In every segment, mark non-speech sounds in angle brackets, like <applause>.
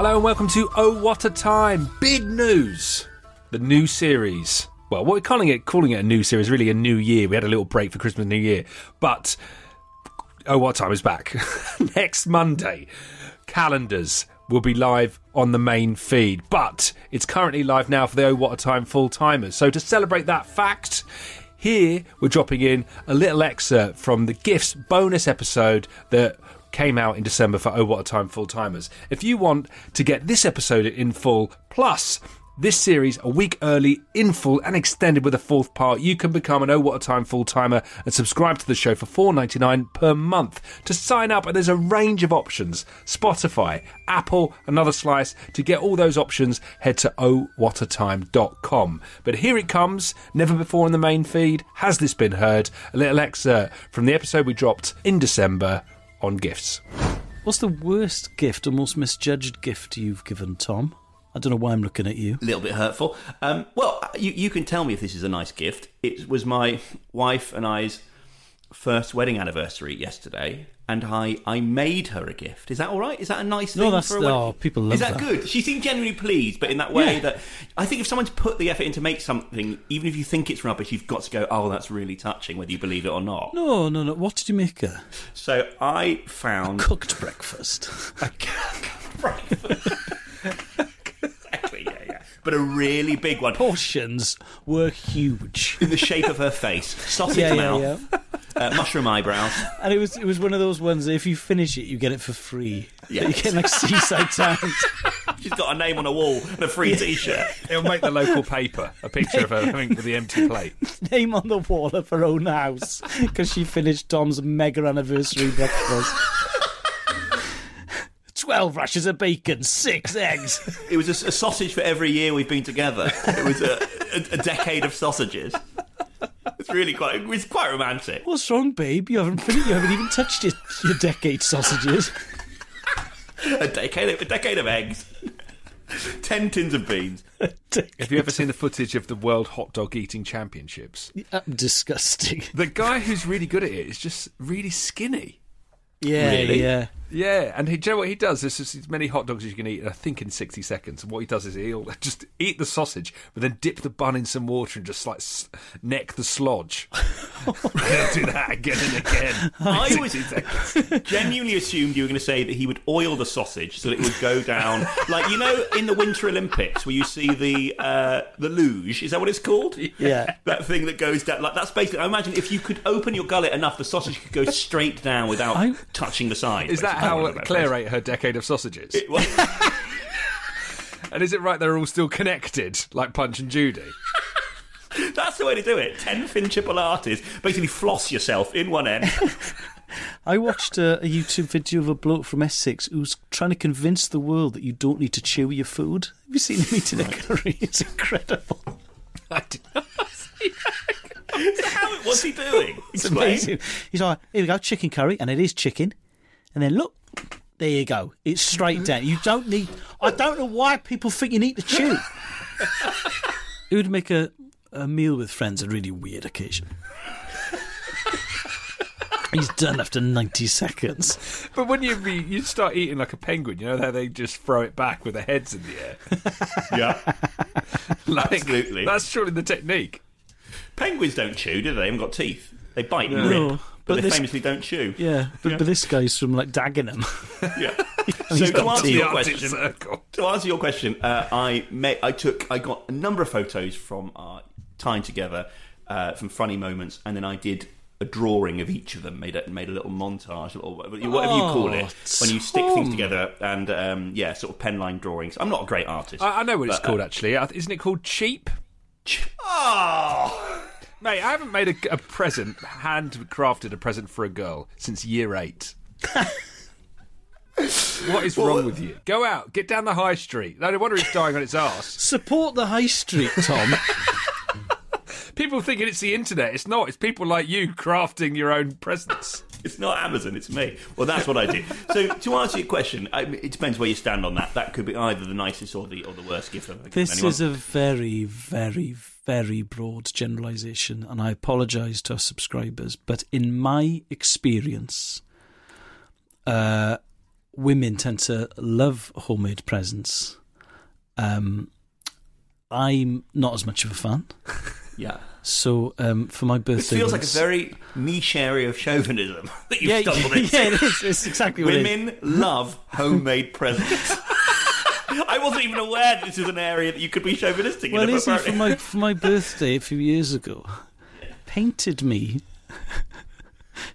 Hello and welcome to Oh What a Time! Big news! The new series. Well, what we're calling it, calling it a new series, really a new year. We had a little break for Christmas New Year, but Oh What Time is back <laughs> next Monday. Calendars will be live on the main feed, but it's currently live now for the Oh What a Time full timers. So to celebrate that fact, here we're dropping in a little excerpt from the Gifts bonus episode that came out in December for Oh What a Time full timers. If you want to get this episode in full, plus this series a week early, in full, and extended with a fourth part, you can become an Oh What a Time full timer and subscribe to the show for four ninety nine per month. To sign up, and there's a range of options Spotify, Apple, AnotherSlice. To get all those options, head to ohwhatatime.com. But here it comes, never before in the main feed. Has this been heard? A little excerpt from the episode we dropped in December on gifts. What's the worst gift or most misjudged gift you've given, Tom? I don't know why I'm looking at you. A little bit hurtful. Um, well, you, you can tell me if this is a nice gift. It was my wife and I's first wedding anniversary yesterday, and I, I made her a gift. Is that all right? Is that a nice No, thing that's- for a wedding? oh, people love Is that, that. good? She seemed genuinely pleased, but in that way Yeah. that I think if someone's put the effort in to make something, even if you think it's rubbish, you've got to go, oh, that's really touching, whether you believe it or not. No, no, no. What did you make her? So I found Cooked breakfast. <laughs> exactly, yeah, yeah, but a really big one Portions were huge. in the shape of her face, <laughs> sausage Yeah, yeah, mouth, yeah. Uh, mushroom eyebrows. <laughs> And it was it was one of those ones that if you finish it, you get it for free. Yeah. You get like seaside towns. <laughs> She's got a name on a wall and a free T-shirt. It'll make the local paper a picture of her having with the empty plate. <laughs> Name on the wall of her own house because she finished Tom's mega anniversary breakfast. Twelve rashers of bacon, six eggs. It was a, a sausage for every year we've been together. It was a, a, a decade of sausages. It's really quite. It was quite romantic. What's wrong, babe? You haven't finished. You haven't even touched your, your decade sausages. A decade. Of, a decade of eggs. Ten tins of beans. Have you ever seen the footage of the World Hot Dog Eating Championships? Uh, disgusting. The guy who's really good at it is just really skinny. Yeah, Really? yeah. Yeah, and he, do you know what he does? There's just as many hot dogs as you can eat, I think in 60 seconds. And what he does is he'll <laughs> just eat the sausage, but then dip the bun in some water and just like neck the slodge. <laughs> he'll do that again and again. I <laughs> was genuinely assumed you were going to say that he would oil the sausage so that it would go down, like you know, in the Winter Olympics where you see the uh, the luge. Is that what it's called? Yeah. That thing that goes down. Like that's basically. I imagine if you could open your gullet enough, the sausage could go straight down without I- touching the side. Is that basically. How One. Claire ate her decade of sausages? It was- <laughs> and is it right they're all still connected, like Punch and Judy? <laughs> That's the way to do it. Ten Fincher Pilates. Basically, floss yourself in one end. <laughs> I watched a, a YouTube video of a bloke from Essex who's trying to convince the world that you don't need to chew your food. Have you seen him eating a curry? It's incredible. I did not see How, what's he doing? It's Explain. amazing. He's like, here we go, chicken curry, and it is chicken. And then look, there you go. It's straight down. You don't need. I don't know why people think you need to chew. it would make a, a meal with friends a really weird occasion. He's done after 90 seconds. But when you be, you start eating like a penguin, you know how they just throw it back with their heads in the air. <laughs> Yeah. <laughs> Like, Absolutely. That's surely the technique. Penguins don't chew, do they? They haven't got teeth. They bite and No. rip. But But, they this- famously don't chew. Yeah, but, but this guy's from like Dagenham. Yeah. <laughs> so to answer your question, to answer your question, uh, I met, I took, I got a number of photos from our time together, uh, from funny moments, and then I did a drawing of each of them, made a, made a little montage, a little whatever you call Oh, it, when you stick things together, and um, yeah, sort of pen line drawings. I'm not a great artist. I, I know what it's But, uh, called actually. Uh, Isn't it called cheap? Oh, Mate, I haven't made a, a present, handcrafted a present for a girl since year eight. what is wrong with you? Go out, get down the high street. No wonder it's dying on its ass. <laughs> Support the high street, Tom. <laughs> <laughs> People thinking it's the internet. It's not. It's people like you crafting your own presents. It's not Amazon, it's me. Well, that's what I do. So, to answer your question, I, it depends where you stand on that. That could be either the nicest or the or the worst gift I've ever This anyone. is a very, very, very broad generalisation, and I apologise to our subscribers, but in my experience, uh, women tend to love homemade presents. Um, I'm not as much of a fan. <laughs> Yeah. So um, for my birthday, It feels like a very niche area of chauvinism <laughs> that you've yeah, stumbled into. yeah, it is. It's exactly what it is. Women love homemade presents. <laughs> I wasn't even aware this was an area that you could be chauvinistic Well, in. Izzy, apparently. for my for my birthday a few years ago, painted me. <laughs>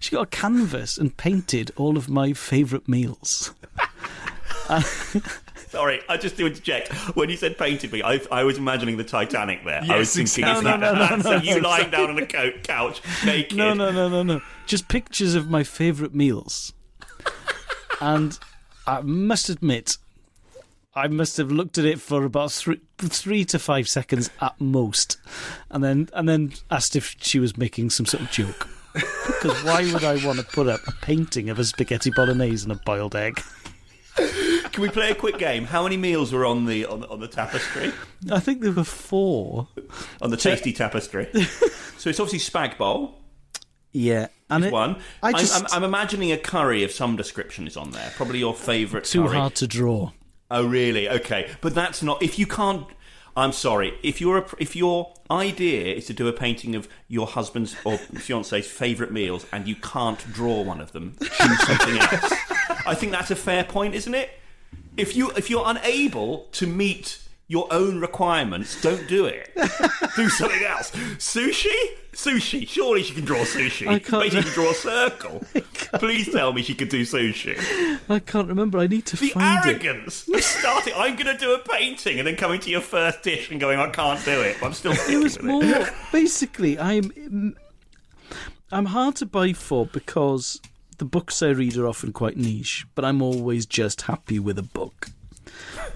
She got a canvas and painted all of my favourite meals. Sorry, I just do interject. When you said painted me, I, I was imagining the Titanic there. I was thinking exactly. No, no, no, so no, you lying down on a co- couch naked. No, no, no, no, no. Just pictures of my favourite meals. and I must admit, I must have looked at it for about three, three to five seconds at most, and then and then asked if she was making some sort of joke. Because why would I want to put up a painting of a spaghetti bolognese and a boiled egg? Can we play a quick game? How many meals were on the on, the- on the tapestry? I think there were four. On the tasty tapestry. <laughs> so it's obviously spag bowl. Yeah, and it, One. I I'm- just I'm, I'm imagining a curry of some description is on there. Probably your favourite too curry. hard to draw. Oh, really? Okay, but that's not. If you can't, I'm sorry. If you're a, if your idea is to do a painting of your husband's or fiance's favourite meals and you can't draw one of them, choose something else. <laughs> I think that's a fair point, isn't it? If you if you're unable to meet your own requirements, don't do it. <laughs> do something else. Sushi? Sushi. Surely she can draw sushi. I can't- Maybe she can draw a circle. <laughs> Please tell me she can do sushi. I can't remember. I need to The find it. arrogance starting. I'm going to do a painting and then coming to your first dish and going, I can't do it. I'm still. It was more basically I'm I'm hard to buy for because the books I read are often quite niche, but I'm always just happy with a book.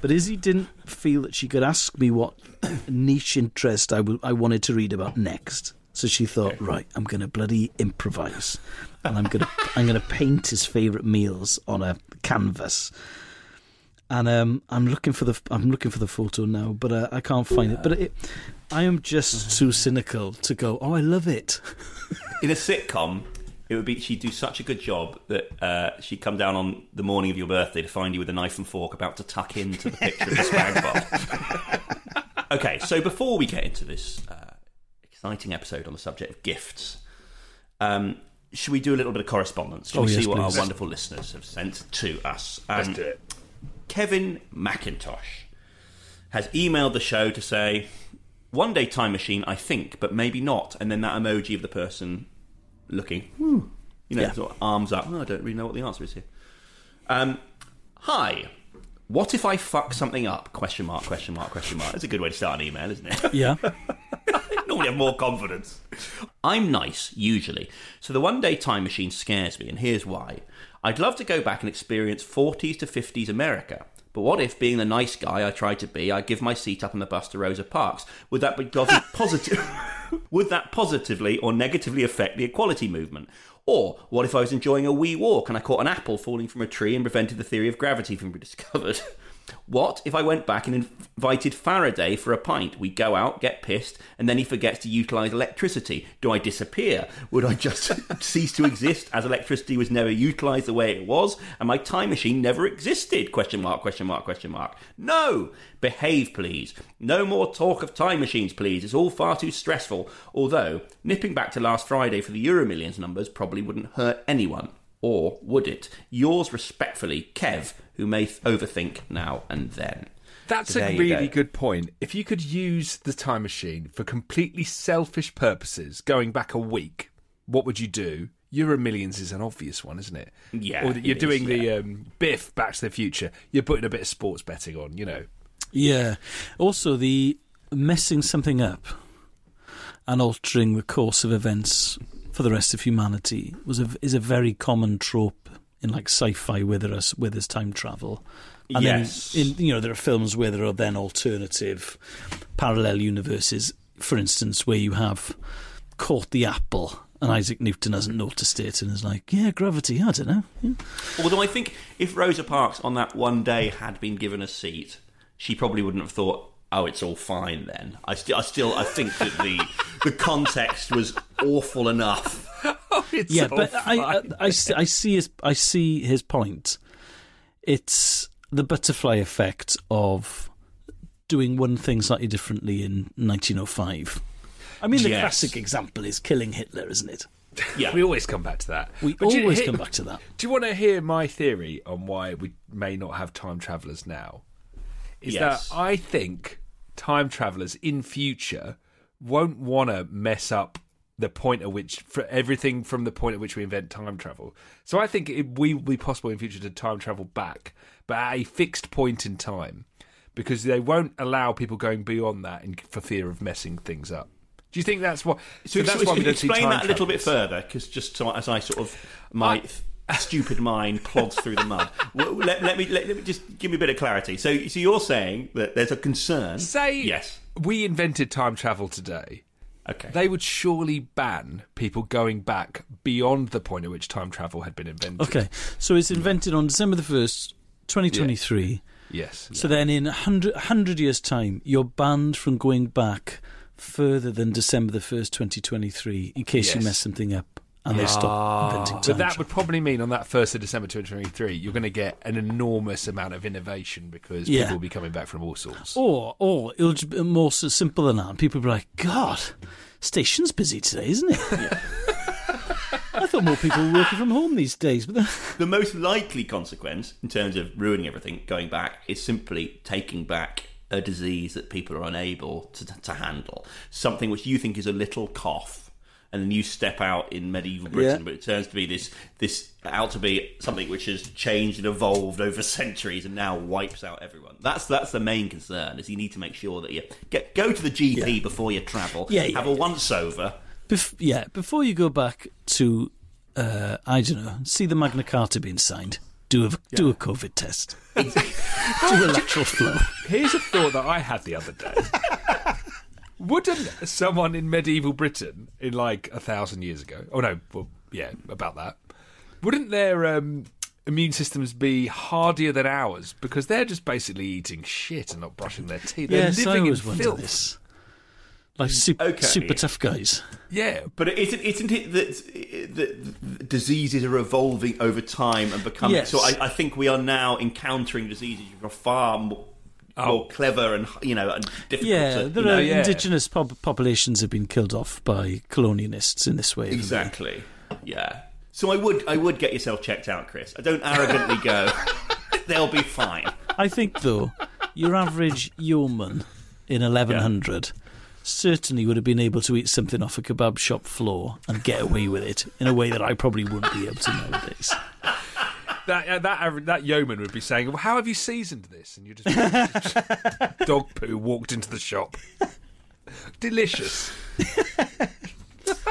But Izzy didn't feel that she could ask me what <coughs> niche interest I w- I wanted to read about next. So she thought, right, I'm going to bloody improvise, and I'm going <laughs> to I'm going to paint his favourite meals on a canvas. And um, I'm looking for the I'm looking for the photo now, but uh, I can't find it. But it, I am just too cynical to go. Oh, I love it. <laughs> In a sitcom, it would be she'd do such a good job that uh, she'd come down on the morning of your birthday to find you with a knife and fork about to tuck into the picture of the spag bowl. <laughs> okay, so before we get into this uh, exciting episode on the subject of gifts, um, should we do a little bit of correspondence? Should Oh, we yes, see what please. our wonderful listeners have sent to us? Um, Let's do it. Kevin McIntosh has emailed the show to say, one day time machine, I think, but maybe not. And then that emoji of the person looking, hmm, you know, Yeah. sort of arms up. Oh, I don't really know what the answer is here. Um, hi. What if I fuck something up? Question mark, question mark, question mark. That's a good way to start an email, isn't it? <laughs> Yeah. <laughs> normally have more confidence. I'm nice, usually. So the one day time machine scares me, and here's why. I'd love to go back and experience 40s to 50s America. But what if, being the nice guy I try to be, I give my seat up on the bus to Rosa Parks? Would that be <laughs> positive? Would that positively or negatively affect the equality movement? Or what if I was enjoying a wee walk and I caught an apple falling from a tree and prevented the theory of gravity from being discovered? <laughs> What if I went back and invited Faraday for a pint? We go out, get pissed, and then he forgets to utilise electricity. Do I disappear? Would I just <laughs> cease to exist as electricity was never utilised the way it was, and my time machine never existed? Question mark, question mark, question mark. No! Behave, please. No more talk of time machines, please. It's all far too stressful. Although, nipping back to last Friday for the Euro Millions numbers probably wouldn't hurt anyone. Or would it? Yours respectfully, Kev, who may overthink now and then. That's So a really go. good point. If you could use the time machine for completely selfish purposes, going back a week, what would you do? Euro Millions is an obvious one, isn't it? Yeah, Or you're doing is, the yeah. um, Biff Back to the Future. You're putting a bit of sports betting on, you know. Yeah. Also, the messing something up and altering the course of events for the rest of humanity was a, is a very common trope in like sci-fi where there is where there's time travel. And Yes. then in you know there are films where there are then alternative parallel universes. For instance, where you have caught the apple and Isaac Newton hasn't noticed it and is like, yeah, gravity. I don't know. Yeah. Although I think if Rosa Parks on that one day had been given a seat, she probably wouldn't have thought, "Oh, it's all fine." Then I still, I still, I think that the the context was awful enough. <laughs> Oh, it's yeah, all but I, I. I, see- I see his I see his point. it's the butterfly effect of doing one thing slightly differently in 1905. I mean, the Yes. classic example is killing Hitler, isn't it? Yeah. We always come back to that. We But do you always come back to that. Do you want to hear my theory on why we may not have time travelers now? Is Yes. that I think time travelers in future won't want to mess up the point at which for everything from the point at which we invent time travel. So I think it we will be possible in future to time travel back, but at a fixed point in time, because they won't allow people going beyond that in, for fear of messing things up. Do you think that's what? So, So, that's so why we don't see explain that a little bit further, because just so, as I sort of my <laughs> stupid mind plods through the mud. <laughs> Well, let, let me let, let me just give me a bit of clarity. So, so you're saying that there's a concern? Say yes. We invented time travel today. Okay. They would surely ban people going back beyond the point at which time travel had been invented. Okay, so it's invented on December the 1st, 2023. Yes. So then in 100, 100 years' time, you're banned from going back further than December the 1st, 2023, in case you mess something up and they stop inventing ah. time But that would probably mean on that 1st of December 2023, you're going to get an enormous amount of innovation because Yeah. people will be coming back from all sorts. Or, or it'll just be more so simple than that. People will be like, God, station's busy today, isn't it? <laughs> I thought more people were working from home these days. But The most likely consequence, in terms of ruining everything, going back, is simply taking back a disease that people are unable to, to handle. Something which you think is a little cough, and then you step out in medieval Britain, Yeah. but it turns to be this this out to be something which has changed and evolved over <laughs> centuries, and now wipes out everyone. That's that's the main concern. Is you need to make sure that you get go to the GP Yeah. before you travel. Yeah, yeah, have a once over. bef- yeah, before you go back to, uh, I don't know, see the Magna Carta being signed, do a, do a COVID test. <laughs> do a lateral flow. Here's a thought that I had the other day. <laughs> Wouldn't someone in medieval Britain, in like a thousand years ago, oh no, well, yeah, about that, wouldn't their um, immune systems be hardier than ours because they're just basically eating shit and not brushing their teeth? They're yes, I living in always wonder filth. this. Like super, Okay. super tough guys. Yeah, But isn't isn't it that, that diseases are evolving over time and becoming? Yes. So I, I think we are now encountering diseases which are far more, Oh. more clever and you know and difficult. Yeah, to, there you know, are yeah. indigenous pop- populations have been killed off by colonialists in this way. exactly. Yeah. So I would I would get yourself checked out, Chris. I don't arrogantly go. <laughs> They'll be fine. I think, though, your average yeoman in 1100 certainly would have been able to eat something off a kebab shop floor and get away with it in a way that I probably wouldn't be able to nowadays. That uh, that aver- that yeoman would be saying, well, "How have you seasoned this?" And you just <laughs> dog poo walked into the shop. Delicious.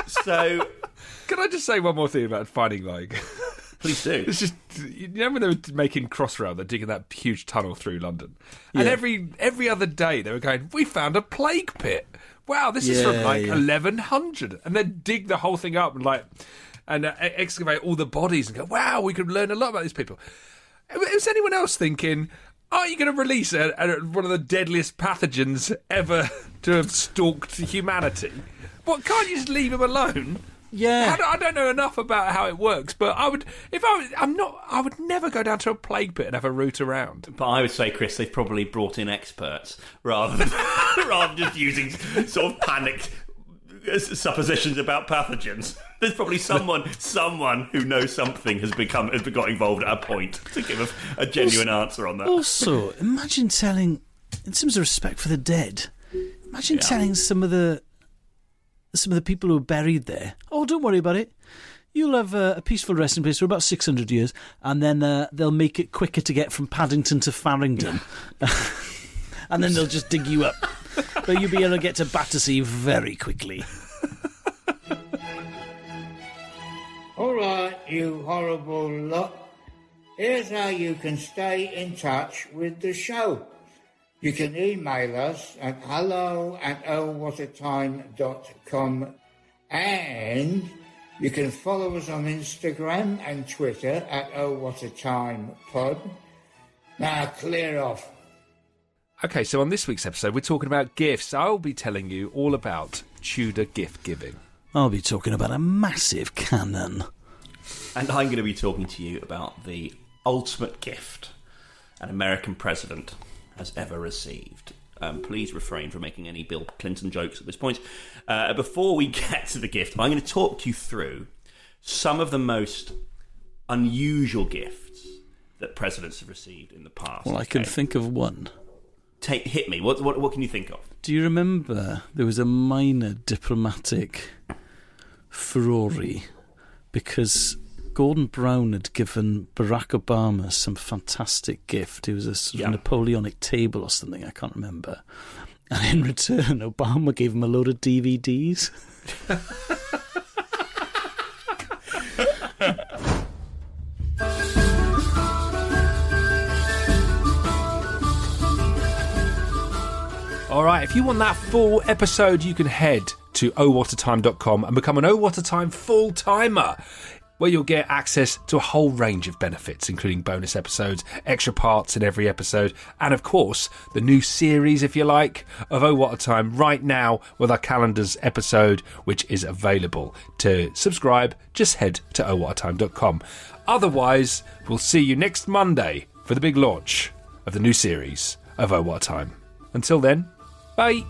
So Can I just say one more thing about finding like? please do. It's just you know when they were making Crossrail, they're digging that huge tunnel through London, and Yeah. every every other day they were going, "We found a plague pit. Wow, this is from Yeah, like yeah. eleven hundred, and then dig the whole thing up and like and uh, excavate all the bodies and go, "Wow, we could learn a lot about these people." Is anyone else thinking? Are you going to release a, a, one of the deadliest pathogens ever <laughs> to have stalked humanity? What can't you just leave him alone? Yeah. I don't, I don't know enough about how it works, but I would if I was, I'm not I would never go down to a plague pit and have a root around. But I would say, Chris, they've probably brought in experts rather than <laughs> rather than just using sort of panicked suppositions about pathogens. There's probably someone someone who knows something has become has got involved at a point to give a, a genuine answer on that. Also, imagine telling, in terms of respect for the dead, imagine Yeah. telling some of the some of the people who are buried there, "Oh, don't worry about it. You'll have uh, a peaceful resting place for about six hundred years, and then uh, they'll make it quicker to get from Paddington to Farringdon, <laughs> and then they'll just dig you up, but you'll be able to get to Battersea very quickly." All right, you horrible lot. Here's how you can stay in touch with the show. You can email us at hello at ohwhatatime.com and you can follow us on Instagram and Twitter at ohwhatatime.pod. Now clear off. Okay, so on this week's episode, we're talking about gifts. I'll be telling you all about Tudor gift giving. I'll be talking about a massive cannon. And I'm going to be talking to you about the ultimate gift an American president has ever received. Um, please refrain from making any Bill Clinton jokes at this point. Uh, before we <laughs> get to the gift, I'm going to talk you through some of the most unusual gifts that presidents have received in the past. Well, I can okay? think of one. Take, hit me. What, what, what can you think of? Do you remember there was a minor diplomatic furore because Gordon Brown had given Barack Obama some fantastic gift. It was a sort of Yeah. Napoleonic table or something, I can't remember. And in return, Obama gave him a load of DVDs. <laughs> All right, if you want that full episode, you can head to ohwhatatime.com and become an Oh What a Time full timer, where you'll get access to a whole range of benefits, including bonus episodes, extra parts in every episode, and of course, the new series, if you like, of Oh What a Time right now with our calendars episode, which is available. To subscribe, just head to ohwhatatime.com. Otherwise, we'll see you next Monday for the big launch of the new series of Oh What a Time. Until then, bye.